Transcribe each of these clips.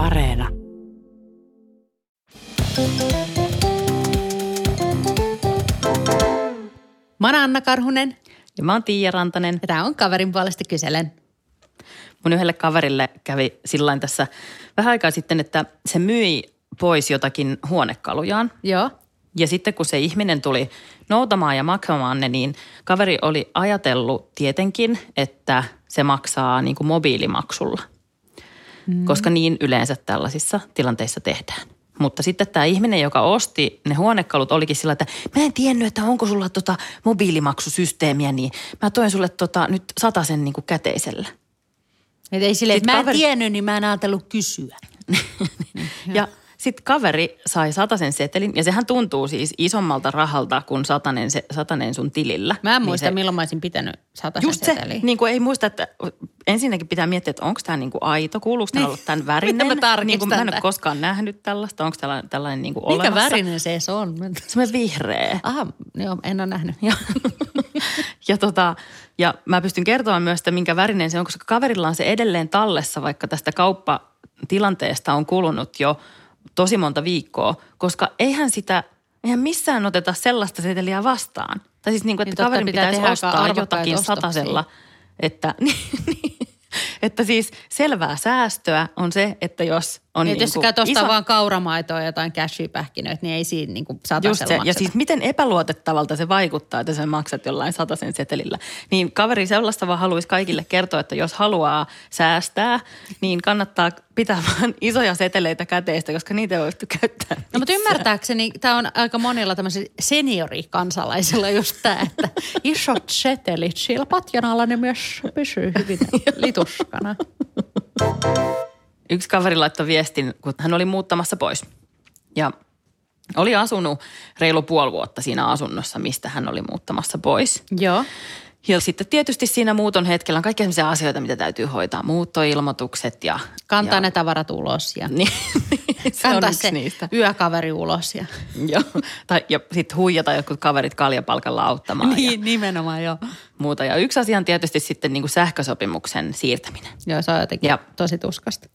Areena. Mä oon Anna Karhunen Ja mä oon Tiia Rantanen. ja tää on kaverin puolesta kyselen. Mun yhdelle kaverille kävi sillain tässä vähän aikaa sitten, että se myi pois jotakin huonekalujaan. Joo. Ja sitten kun se ihminen tuli noutamaan ja maksamaan ne, niin kaveri oli ajatellut tietenkin, että se maksaa niin kuin mobiilimaksulla. Mm. Koska niin yleensä tällaisissa tilanteissa tehdään. Mutta sitten tämä ihminen, joka osti ne huonekalut, olikin sillä, että mä en tiennyt, että onko sulla tota mobiilimaksusysteemiä, niin mä toin sulle tota nyt sen niin kuin käteisellä. Et ei Sitten että mä en kaveri- tiennyt, niin mä en ajatellut kysyä. Ja sitten kaveri sai satasen setelin, ja sehän tuntuu siis isommalta rahalta kuin satanen, se, satanen sun tilillä. Mä en Niin muista, se- milloin mä olisin pitänyt satasen Just se, seteliä. niin kuin ei muista, että ensinnäkin pitää miettiä, että onko tämä niin kuin aito, kuuluuko tämä Niin. olla tämän värinen. Miten mä niin kuin, mä en ole koskaan nähnyt tällaista, onko tällainen, tällainen niin kuin Mikä olemassa. värinen se on? Semmoinen vihreä. Aha, joo, en ole nähnyt. Ja, ja, tota, ja mä pystyn kertomaan myös, että minkä värinen se on, koska kaverilla on se edelleen tallessa, vaikka tästä kauppatilanteesta on kulunut jo tosi monta viikkoa, koska eihän sitä, eihän missään oteta sellaista seteliä vastaan. Tai siis niin kuin, Niin että totta, kaverin pitää pitäisi ostaa jotakin satasella, että, niin, niin, että siis selvää säästöä on se, että jos on Niin, niin jos sä käyt ostaa iso, vaan kauramaitoa ja jotain cashew-pähkinöitä, niin ei siinä niin Just satasella se. Ja siis miten epäluotettavalta se vaikuttaa, että sä maksat jollain sataisen setelillä. Niin kaveri sellaista vaan haluaisi kaikille kertoa, että jos haluaa säästää, niin kannattaa pitää vaan isoja seteleitä käteistä, koska niitä ei voi käyttää. No mutta ymmärtääkseni tämä on aika monilla tämmöisillä seniorikansalaisilla just tämä, että isot setelit siellä patjan alla ne myös pysyy hyvin lituskana. Yksi kaveri laittoi viestin, kun hän oli muuttamassa pois. Ja oli asunut reilu puoli vuotta siinä asunnossa, mistä hän oli muuttamassa pois. Joo. Ja sitten tietysti siinä muuton hetkellä on kaikkia sellaisia asioita, mitä täytyy hoitaa. Muuttoilmoitukset ja... Kantaa ja, ne tavarat ulos ja Niin, se on kantaa yksi se niistä. yökaveri ulos. Ja... Joo. Tai, ja sitten huijata jotkut kaverit kaljapalkalla auttamaan ja Niin, nimenomaan joo. muuta. Ja yksi asia on tietysti sitten niin kuin sähkösopimuksen siirtäminen. Joo, se on jotenkin Ja- tosi tuskasta.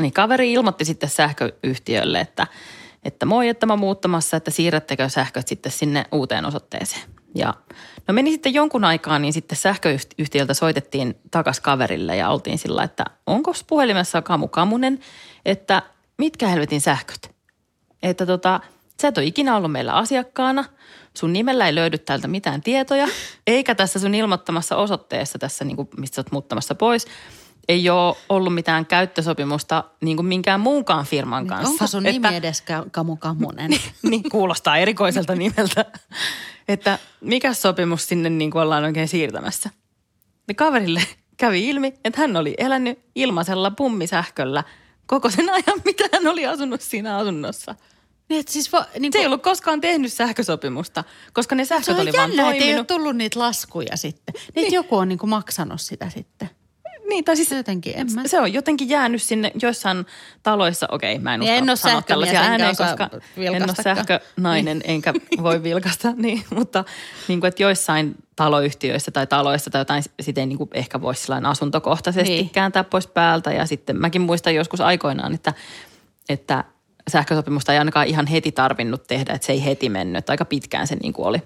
Niin kaveri ilmoitti sitten sähköyhtiölle, että, että moi, että mä muuttamassa, että siirrättekö sähköt sitten sinne uuteen osoitteeseen. Ja no meni sitten jonkun aikaa, niin sitten sähköyhtiöltä soitettiin takas kaverille ja oltiin sillä, että onko puhelimessa Kamu Kamunen, että mitkä helvetin sähköt? Että tota, sä et ole ikinä ollut meillä asiakkaana, sun nimellä ei löydy täältä mitään tietoja, eikä tässä sun ilmoittamassa osoitteessa tässä, niin kuin, mistä sä oot muuttamassa pois, ei ole ollut mitään käyttösopimusta niin kuin minkään muunkaan firman kanssa. Niin, Onko sun että, nimi edes Ka- Kamu Kamunen? niin, kuulostaa erikoiselta nimeltä. että mikä sopimus sinne niin kuin ollaan oikein siirtämässä. Ja kaverille kävi ilmi, että hän oli elänyt ilmaisella pummisähköllä koko sen ajan, mitä hän oli asunut siinä asunnossa. niin, että siis vo, niin Se ei kuin, ollut koskaan tehnyt sähkösopimusta, koska ne sähköt oli vaan jännä, että ei ole toiminut. tullut niitä laskuja sitten. Niin, niin. joku on niin kuin maksanut sitä sitten. Niin, tai siis Se jotenkin, en mä... se on jotenkin jäänyt sinne joissain taloissa, okei mä en Niin, uskalla en ole sanoa tällaisia ääneen, koska en ole sähkönainen enkä voi vilkasta, niin, mutta niin kuin, että joissain taloyhtiöissä tai taloissa tai jotain, sitä ei niin kuin ehkä voisi sellainen asuntokohtaisesti Niin. kääntää pois päältä. Ja sitten mäkin muistan joskus aikoinaan, että, että sähkösopimusta ei ainakaan ihan heti tarvinnut tehdä, että se ei heti mennyt, aika pitkään se niin kuin oli.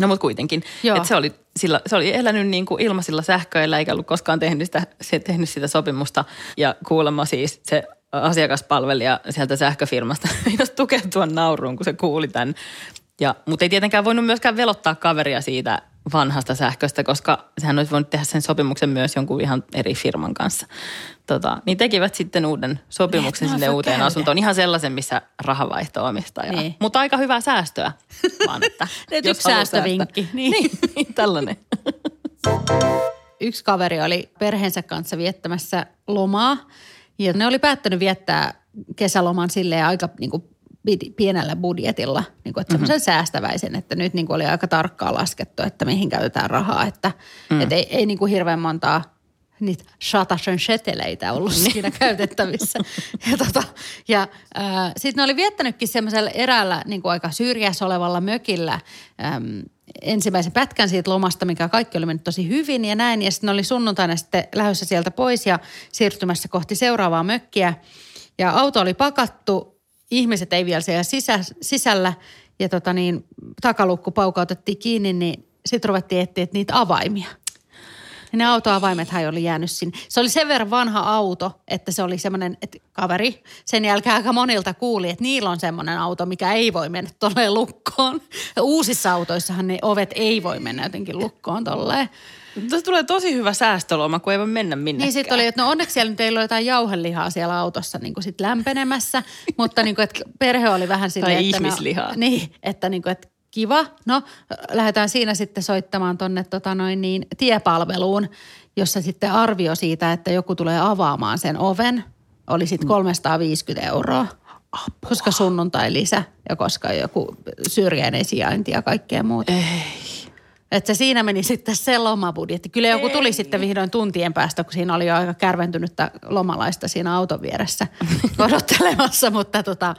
No mutta kuitenkin, että se oli, sillä, se oli elänyt niin kuin ilmaisilla sähköillä eikä ollut koskaan tehnyt sitä, se, tehnyt sitä sopimusta. Ja kuulemma siis se asiakaspalvelija sieltä sähköfirmasta meinas tukeutua nauruun, kun se kuuli tämän. Ja, mutta ei tietenkään voinut myöskään velottaa kaveria siitä vanhasta sähköstä, koska sehän olisi voinut tehdä sen sopimuksen myös jonkun ihan eri firman kanssa. Tota, niin tekivät sitten uuden sopimuksen sinne uuteen käydä. asuntoon. Ihan sellaisen, missä rahavaihto omistaa. Niin. Mutta aika hyvää säästöä vaan, että Nyt yksi säästövinkki. säästää. Niin. Niin, niin, tällainen. yksi kaveri oli perheensä kanssa viettämässä lomaa ja ne oli päättänyt viettää kesäloman silleen aika niin kuin pienellä budjetilla, niin kuin, että semmoisen mm-hmm. säästäväisen, että nyt niin kuin oli aika tarkkaan laskettu, että mihin käytetään rahaa, että mm. et ei, ei niin kuin hirveän montaa niitä shatasen seteleitä ollut siinä käytettävissä. Ja, tota, ja äh, sitten ne oli viettänytkin semmoisella eräällä niin kuin aika syrjässä olevalla mökillä äm, ensimmäisen pätkän siitä lomasta, mikä kaikki oli mennyt tosi hyvin ja näin. Ja sitten ne oli sunnuntaina sitten lähdössä sieltä pois ja siirtymässä kohti seuraavaa mökkiä. Ja auto oli pakattu, ihmiset ei vielä siellä sisä, sisällä ja tota niin, takalukku paukautettiin kiinni, niin sitten ruvettiin etsiä niitä avaimia. Ja ne autoavaimethan oli jäänyt sinne. Se oli sen verran vanha auto, että se oli semmoinen, että kaveri sen jälkeen aika monilta kuuli, että niillä on semmoinen auto, mikä ei voi mennä tolleen lukkoon. Uusissa autoissahan ne ovet ei voi mennä jotenkin lukkoon tolleen. Tässä tulee tosi hyvä säästöloma, kun ei voi mennä minnekään. Niin sitten oli, että no onneksi siellä nyt ei ole jotain jauhelihaa siellä autossa niin kuin sit lämpenemässä, mutta niin kuin, että perhe oli vähän silleen, Tai että ihmislihaa. No, niin, että niin kuin, että kiva. No, lähdetään siinä sitten soittamaan tonne tota noin niin, tiepalveluun, jossa sitten arvio siitä, että joku tulee avaamaan sen oven, oli sitten 350 euroa. Apua. Koska sunnuntai lisä ja koska joku syrjäinen sijainti ja kaikkea muuta. Ei. Että se siinä meni sitten se lomabudjetti. Kyllä joku tuli sitten vihdoin tuntien päästä, kun siinä oli jo aika kärventynyttä lomalaista siinä auton vieressä odottelemassa. mutta tota,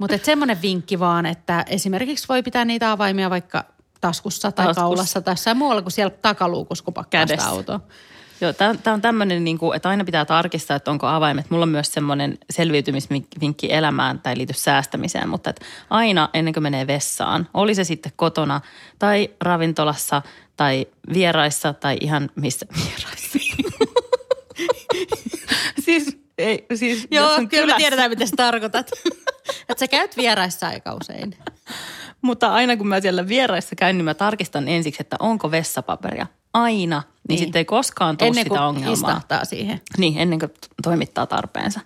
mutta et semmoinen vinkki vaan, että esimerkiksi voi pitää niitä avaimia vaikka taskussa tai Taskussa. kaulassa tai jossain muualla kuin siellä takaluukussa, kun pakkaa sitä Kädessä. autoa. Joo, tämä on tämmöinen, niin kuin, että aina pitää tarkistaa, että onko avaimet. Mulla on myös semmoinen selviytymisvinkki elämään tai liity säästämiseen, mutta että aina ennen kuin menee vessaan, oli se sitten kotona tai ravintolassa tai vieraissa tai ihan missä vieraissa. siis, ei, siis Joo, kyllä me kylässä. tiedetään, mitä sä tarkoitat. että sä käyt vieraissa aika usein. Mutta aina kun mä siellä vieraissa käyn, niin mä tarkistan ensiksi, että onko vessapaperia. Aina. Niin, Niin. sitten ei koskaan tule Ennen sitä kuin ongelmaa. istahtaa siihen. Niin, ennen kuin toimittaa tarpeensa.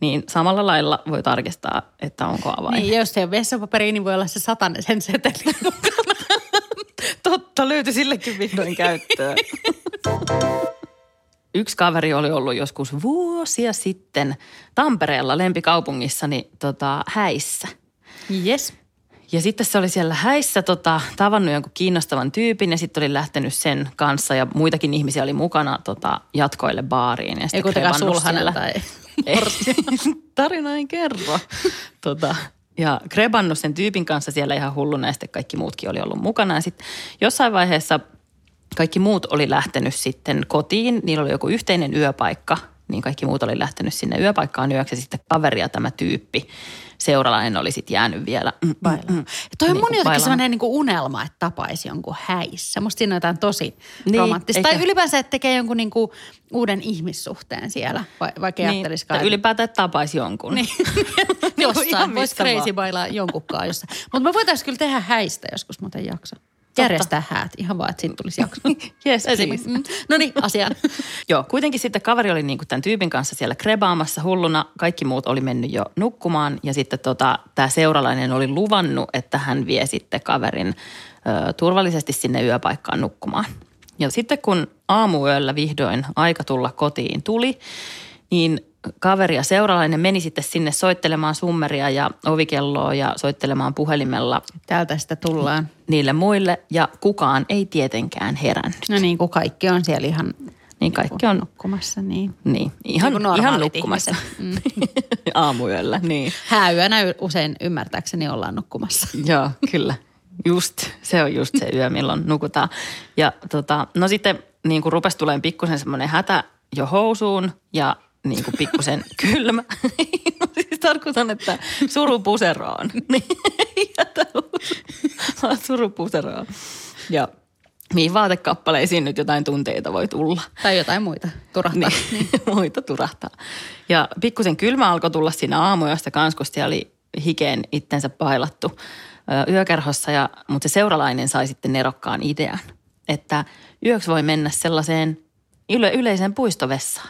Niin samalla lailla voi tarkistaa, että onko avain. Niin, jos ei ole vessapaperia, niin voi olla se satanen sen seteli. Totta, löytyi sillekin vihdoin käyttöön. Yksi kaveri oli ollut joskus vuosia sitten Tampereella lempikaupungissani tota, häissä. yes. Ja sitten se oli siellä häissä tota, tavannut jonkun kiinnostavan tyypin ja sitten oli lähtenyt sen kanssa ja muitakin ihmisiä oli mukana tota, jatkoille baariin. Ja Ei kuitenkaan siellä. tai... Ei, tarina ei kerro. Tota, ja krebannut sen tyypin kanssa siellä ihan hulluna ja sitten kaikki muutkin oli ollut mukana. Ja sitten jossain vaiheessa kaikki muut oli lähtenyt sitten kotiin. Niillä oli joku yhteinen yöpaikka, niin kaikki muut oli lähtenyt sinne yöpaikkaan yöksi. Ja sitten kaveri ja tämä tyyppi, seuralainen oli sitten jäänyt vielä mm, mm, mm, Toi on niin mun jotenkin sellainen niin unelma, että tapaisi jonkun häissä. Musta siinä on jotain tosi Niin, niin, romanttista. Tai ylipäänsä, että tekee jonkun niin kuin uuden ihmissuhteen siellä, vai- vaikka Niin, ajattelisikaan. tai ylipäätään, että tapaisi jonkun. Niin. ihan Jossain voisi crazy bailaa jonkunkaan jossain. Mutta me voitaisiin kyllä tehdä häistä joskus muuten jakso. Järjestää häät, ihan vaan, että siitä tulisi jakso. Yes, please. Mm. No niin, asiaan. Joo, kuitenkin sitten kaveri oli niinku tämän tyypin kanssa siellä krebaamassa hulluna. Kaikki muut oli mennyt jo nukkumaan ja sitten tota, tämä seuralainen oli luvannut, että hän vie sitten kaverin ö, turvallisesti sinne yöpaikkaan nukkumaan. Ja sitten kun aamuyöllä vihdoin aika tulla kotiin tuli, niin kaveri ja seuralainen meni sitten sinne soittelemaan summeria ja ovikelloa ja soittelemaan puhelimella Täältä sitä tullaan. niille muille ja kukaan ei tietenkään herännyt. No niin, kun kaikki on siellä ihan Niin kaikki on nukkumassa, niin. Niin, ihan, Niin kuin ihan nukkumassa. ihmiset. Aamuyöllä, niin. Hääyönä usein ymmärtääkseni ollaan nukkumassa. Joo, kyllä. Just, se on just se yö, milloin nukutaan. Ja tota, no sitten niin kuin rupesi tulemaan pikkusen semmoinen hätä jo housuun ja niin kuin pikkusen kylmä. no siis tarkoitan, että surupuseroon. Niin, vaan surupuseroon. Ja mihin vaatekappaleisiin nyt jotain tunteita voi tulla. Tai jotain muita turahtaa. Niin, muita turahtaa. Ja pikkusen kylmä alkoi tulla siinä aamuyöstä kanssa, kun oli hikeen itsensä pailattu yökerhossa. Ja, mutta se seuralainen sai sitten nerokkaan idean, että yöksi voi mennä sellaiseen yle, yleiseen puistovessaan.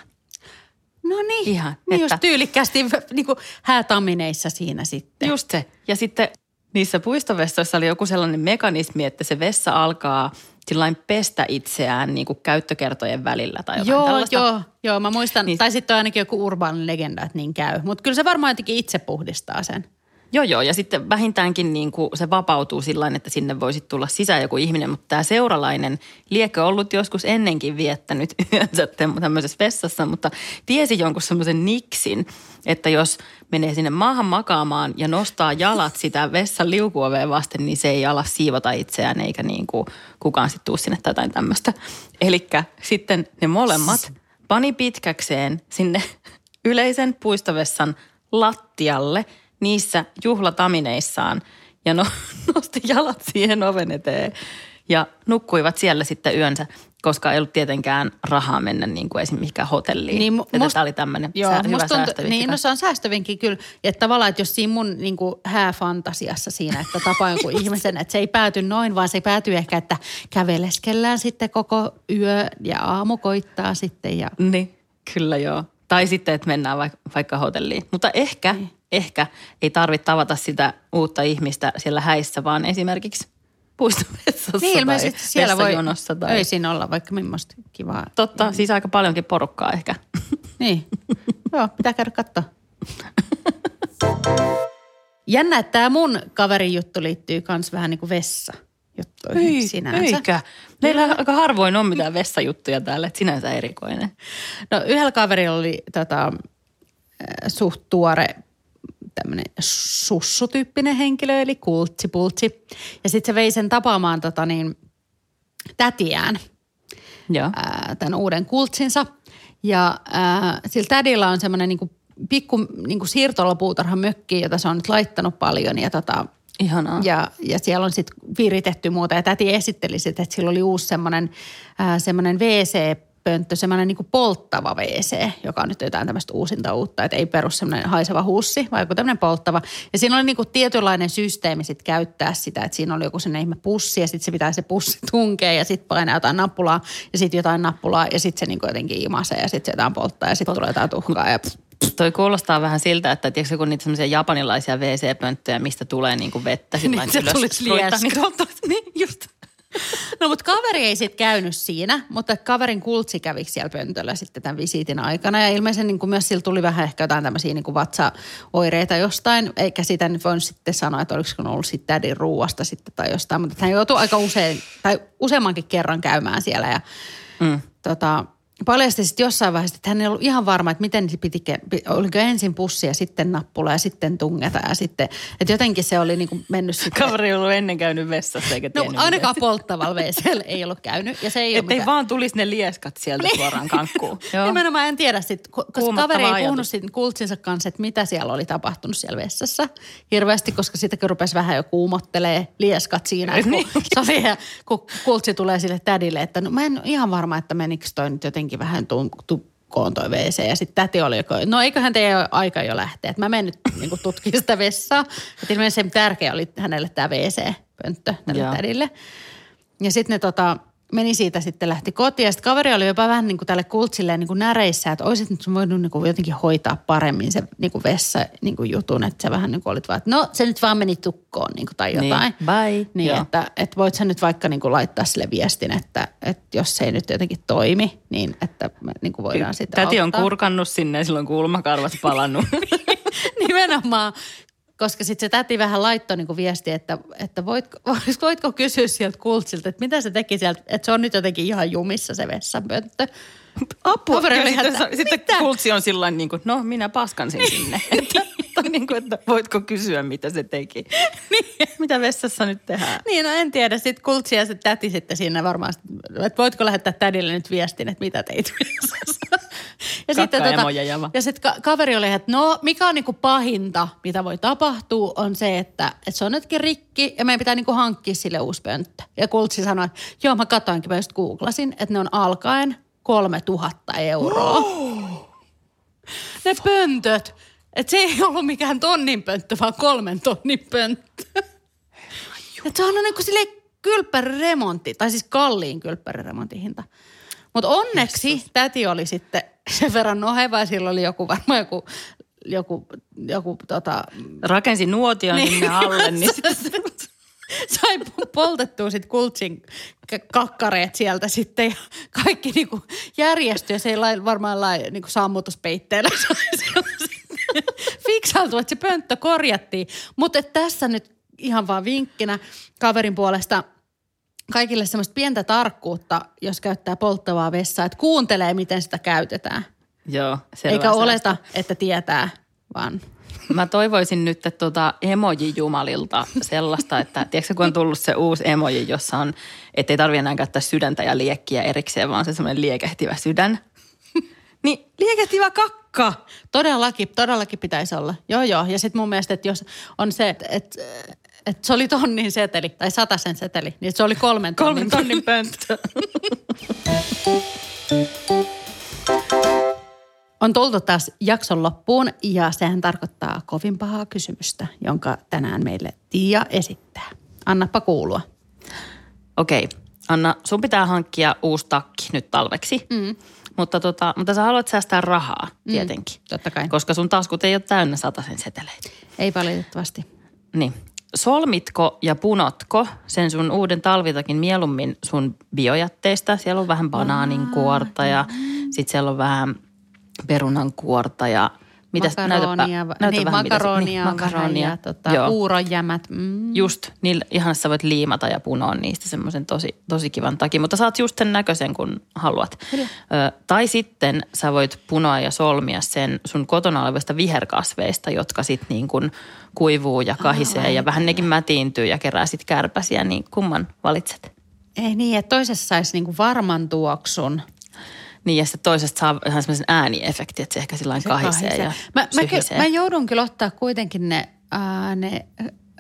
No niin, Ihan, niin että- just tyylikkäästi niin kuin häätamineissa siinä sitten. Just se. Ja sitten niissä puistovessoissa oli joku sellainen mekanismi, että se vessa alkaa sillain pestä itseään niin kuin käyttökertojen välillä tai jotain Joo, tällaista. joo, joo, mä muistan, niin. tai sitten on ainakin joku urbaani legenda, että niin käy. Mutta kyllä se varmaan jotenkin itse puhdistaa sen. Joo, joo. Ja sitten vähintäänkin niin kuin se vapautuu sillä että sinne voisi tulla sisään joku ihminen. Mutta tämä seuralainen liekö ollut joskus ennenkin viettänyt yönsä tämmöisessä vessassa, mutta tiesi jonkun semmoisen niksin, että jos menee sinne maahan makaamaan ja nostaa jalat sitä vessan liukuoveen vasten, niin se ei ala siivota itseään eikä niin kuin kukaan sitten tuu sinne tai tämmöistä. Eli sitten ne molemmat pani pitkäkseen sinne yleisen puistovessan lattialle niissä juhlatamineissaan ja no, nosti jalat siihen oven eteen ja nukkuivat siellä sitten yönsä, koska ei ollut tietenkään rahaa mennä niin kuin esimerkiksi mihinkään hotelliin. Niin, Niin, mu- must, must- tämä oli tämmöinen Joo, sää, hyvä musta tuntuu, niin, no se on säästövinkki kyllä. Että tavallaan, että jos siinä mun niin kuin, hääfantasiassa siinä, että tapaa jonkun ihmisen, että se ei pääty noin, vaan se päätyy ehkä, että käveleskellään sitten koko yö ja aamu koittaa sitten ja Niin, kyllä joo. Tai sitten, että mennään vaikka, vaikka hotelliin. Mutta ehkä, Niin. Ehkä ei tarvitse tavata sitä uutta ihmistä siellä häissä, vaan esimerkiksi puistovessassa niin tai siellä voi Tai... öisin olla vaikka millaista kivaa. Totta, siis aika paljonkin porukkaa ehkä. Niin. Joo, pitää käydä katsoa. Jännä, että tämä mun kaverin juttu liittyy myös vähän niin kuin vessa juttuihin sinänsä. eikä. Meillä aika harvoin on mitään vessajuttuja täällä, että sinänsä erikoinen. No yhdellä kaverilla oli tota, äh, suht tuore tämmöinen sussutyyppinen henkilö, eli kultsipultsi. Ja sitten se vei sen tapaamaan tota niin, tätiään, Joo. ää, tämän uuden kultsinsa. Ja ää, sillä tädillä on semmoinen niinku pikku niinku siirtolopuutarhan mökki, jota se on nyt laittanut paljon. Ja tota, Ihanaa. ja, ja siellä on sitten viritetty muuta. Ja täti esitteli sitten, että sillä oli uusi semmoinen, äh, semmoinen WC-pönttö, semmoinen niin polttava WC, joka on nyt jotain tämmöistä uusinta uutta. Että ei perus semmoinen haiseva hussi, vaan joku tämmöinen polttava. Ja siinä oli niin kuin tietynlainen systeemi sitten käyttää sitä, että siinä oli joku semmoinen ihme pussi ja sitten se pitää se pussi tunkea ja sitten painaa jotain nappulaa ja sitten jotain nappulaa ja sitten se niin kuin jotenkin imasee ja sitten se jotain polttaa ja sitten tulee jotain tuhkaa ja Toi kuulostaa vähän siltä, että tiedätkö, kun niitä semmoisia japanilaisia WC-pönttöjä, mistä tulee niinku vettä Niin, se tulisi tuolta, niin just. No mutta kaveri ei sitten käynyt siinä, mutta kaverin kultsi kävi siellä pöntöllä sitten tämän visiitin aikana. Ja ilmeisesti niin kuin myös sillä tuli vähän ehkä jotain tämmöisiä niin kuin vatsaoireita jostain, eikä sitä nyt voinut sitten sanoa, että olisiko ollut sitten tädin ruuasta sitten tai jostain. Mutta hän joutui aika usein, tai useammankin kerran käymään siellä ja Mm. tota, paljasti sitten jossain vaiheessa, että hän ei ollut ihan varma, että miten se piti, oliko ensin pussi ja sitten nappula ja sitten tungeta ja sitten, että jotenkin se oli niin kuin mennyt sitten. Kaveri ei ollut ennen käynyt vessassa eikä No ainakaan polttavalla WCllä ei ollut käynyt. Ja se ei Että ei mikään- vaan tulisi ne lieskat sieltä suoraan kankkuun. Joo. Nimenomaan en tiedä sit, ko- koska kaveri ei puhunut sit kultsinsa kanssa, että mitä siellä oli tapahtunut siellä vessassa hirveästi, koska sitten rupesi vähän jo kuumottelee lieskat siinä, kun Niin. Savi ja kun kultsi tulee sille tädille, että no mä en ole ihan varma, että menikö toi nyt jotenkin vähän tukkoon toi WC. Ja sitten täti oli, joko, no eiköhän teidän aika jo lähteä, että mä menen nyt niin tutkimaan sitä vessaa. Että ilmeisesti se tärkeä oli hänelle tämä WC-pönttö tälle Joo. tädille. Ja sitten ne tota, meni siitä sitten lähti kotiin. Ja sitten kaveri oli jopa vähän niin kuin tälle kultsilleen niin kuin näreissä, että olisit nyt voinut niin kuin jotenkin hoitaa paremmin se niin kuin vessa niin kuin jutun. Että sä vähän niin kuin olit vaan, että no se nyt vaan meni tukkoon niin kuin, tai Niin, jotain. bye. Niin, Joo. että, että voit sä nyt vaikka niin kuin laittaa sille viestin, että, että jos se ei nyt jotenkin toimi, niin että me niin kuin voidaan sitten Täti on auttaa. kurkannut sinne silloin kulmakarvat palannut. Nimenomaan, koska sitten se täti vähän laittoi niinku viestiä, että, että voitko, voitko kysyä sieltä kultsilta, että mitä se teki sieltä, että se on nyt jotenkin ihan jumissa se vessanpönttö. Apua. Kaveri Ja oli sitten, sitten kultsi on sillä niin kuin, no minä paskan sen sinne. että, niin kuin, että voitko kysyä, mitä se teki. Niin. Mitä vessassa nyt tehdään? Niin, no en tiedä. Sitten kultsi ja se täti sitten siinä varmaan, että voitko lähettää tädille nyt viestin, että mitä teit vessassa. Ja ja va- ja sitten ka- kaveri oli, että no mikä on niinku pahinta, mitä voi tapahtua, on se, että, että se on nytkin rikki ja meidän pitää niinku hankkia sille uusi pönttö. Ja kultsi sanoi, että joo mä katoinkin, mä just googlasin, että ne on alkaen 3000 euroa. Ne pöntöt. Että se ei ollut mikään tonnin pönttö, vaan kolmen tonnin pönttö. Että se on niin kuin silleen kylppäriremontti, tai siis kalliin kylppäriremontin hinta. Mutta onneksi Jesus. täti oli sitten sen verran noheva ja sillä oli joku varmaan joku, joku, joku tota, Rakensi nuotion niin. sinne alle, niin sitten sai poltettua sit kultsin kakkareet sieltä sitten ja kaikki niinku järjestyi ja se ei lai, varmaan lai, niinku sammutuspeitteellä fiksailtu, että se pönttö korjattiin. Mutta tässä nyt ihan vaan vinkkinä kaverin puolesta kaikille semmoista pientä tarkkuutta, jos käyttää polttavaa vessaa, että kuuntelee, miten sitä käytetään. Joo, selvä Eikä säästö. oleta, että tietää, vaan Mä toivoisin nyt että tuota emoji-jumalilta sellaista, että tiedätkö kun on tullut se uusi emoji, jossa on, ettei tarvi enää käyttää sydäntä ja liekkiä erikseen, vaan se semmoinen liekehtivä sydän. Niin liekehtivä kak- Pakka! Todellakin, todellakin pitäisi olla. Joo, joo. Ja sitten mun mielestä, että jos on se, että, että, että se oli tonnin seteli tai sen seteli, niin se oli kolmen tonnin, kolmen tonnin pönttö. On tultu taas jakson loppuun ja sehän tarkoittaa kovin pahaa kysymystä, jonka tänään meille Tiia esittää. Annappa kuulua. Okei, Anna, sun pitää hankkia uusi takki nyt talveksi. Mm. Mutta, tota, mutta sä haluat säästää rahaa mm, tietenkin. Mm, totta kai. Koska sun taskut ei ole täynnä sen seteleitä. Ei valitettavasti. Niin. Solmitko ja punotko sen sun uuden talvitakin mieluummin sun biojätteistä? Siellä on vähän banaaninkuorta ja sitten siellä on vähän perunankuorta ja Mitäs, makaronia, näytäpä, näytä niin, vähän, makaronia, niin, makaronia ja tota, puuronjämät. Mm. Just, niin ihan sä voit liimata ja punoa niistä semmoisen tosi, tosi kivan takia, mutta saat just sen näköisen kun haluat. Ö, tai sitten sä voit punoa ja solmia sen sun kotona olevista viherkasveista, jotka sitten niin kuin kuivuu ja kahisee oh, ja vähän nekin mätiintyy ja kerää sitten kärpäsiä, niin kumman valitset? Ei niin, että toisessa saisi niinku varman tuoksun niin ja sitten toisesta saa ihan semmoisen ääniefekti, että se ehkä sillä kahisee, kahisee ja mä, mä, ky- mä joudun kyllä ottaa kuitenkin ne, ää, ne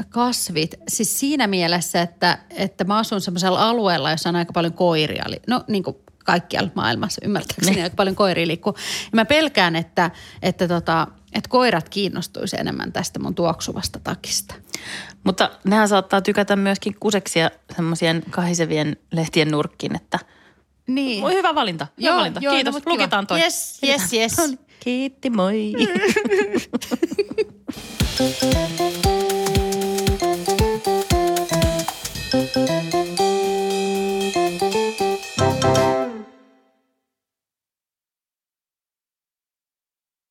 kasvit, siis siinä mielessä, että, että mä asun semmoisella alueella, jossa on aika paljon koiria. No niin kuin kaikkialla maailmassa, ymmärtääkseni niin. aika paljon koiria liikkuu. Ja mä pelkään, että, että, tota, että koirat kiinnostuisi enemmän tästä mun tuoksuvasta takista. Mutta nehän saattaa tykätä myöskin kuseksia semmoisien kahisevien lehtien nurkkiin, että – niin. Voi hyvä valinta. Hyvä joo, valinta. Joo, Kiitos. No, Lukitaan toi. Yes, yes, yes. No niin. Kiitti, moi. Mm.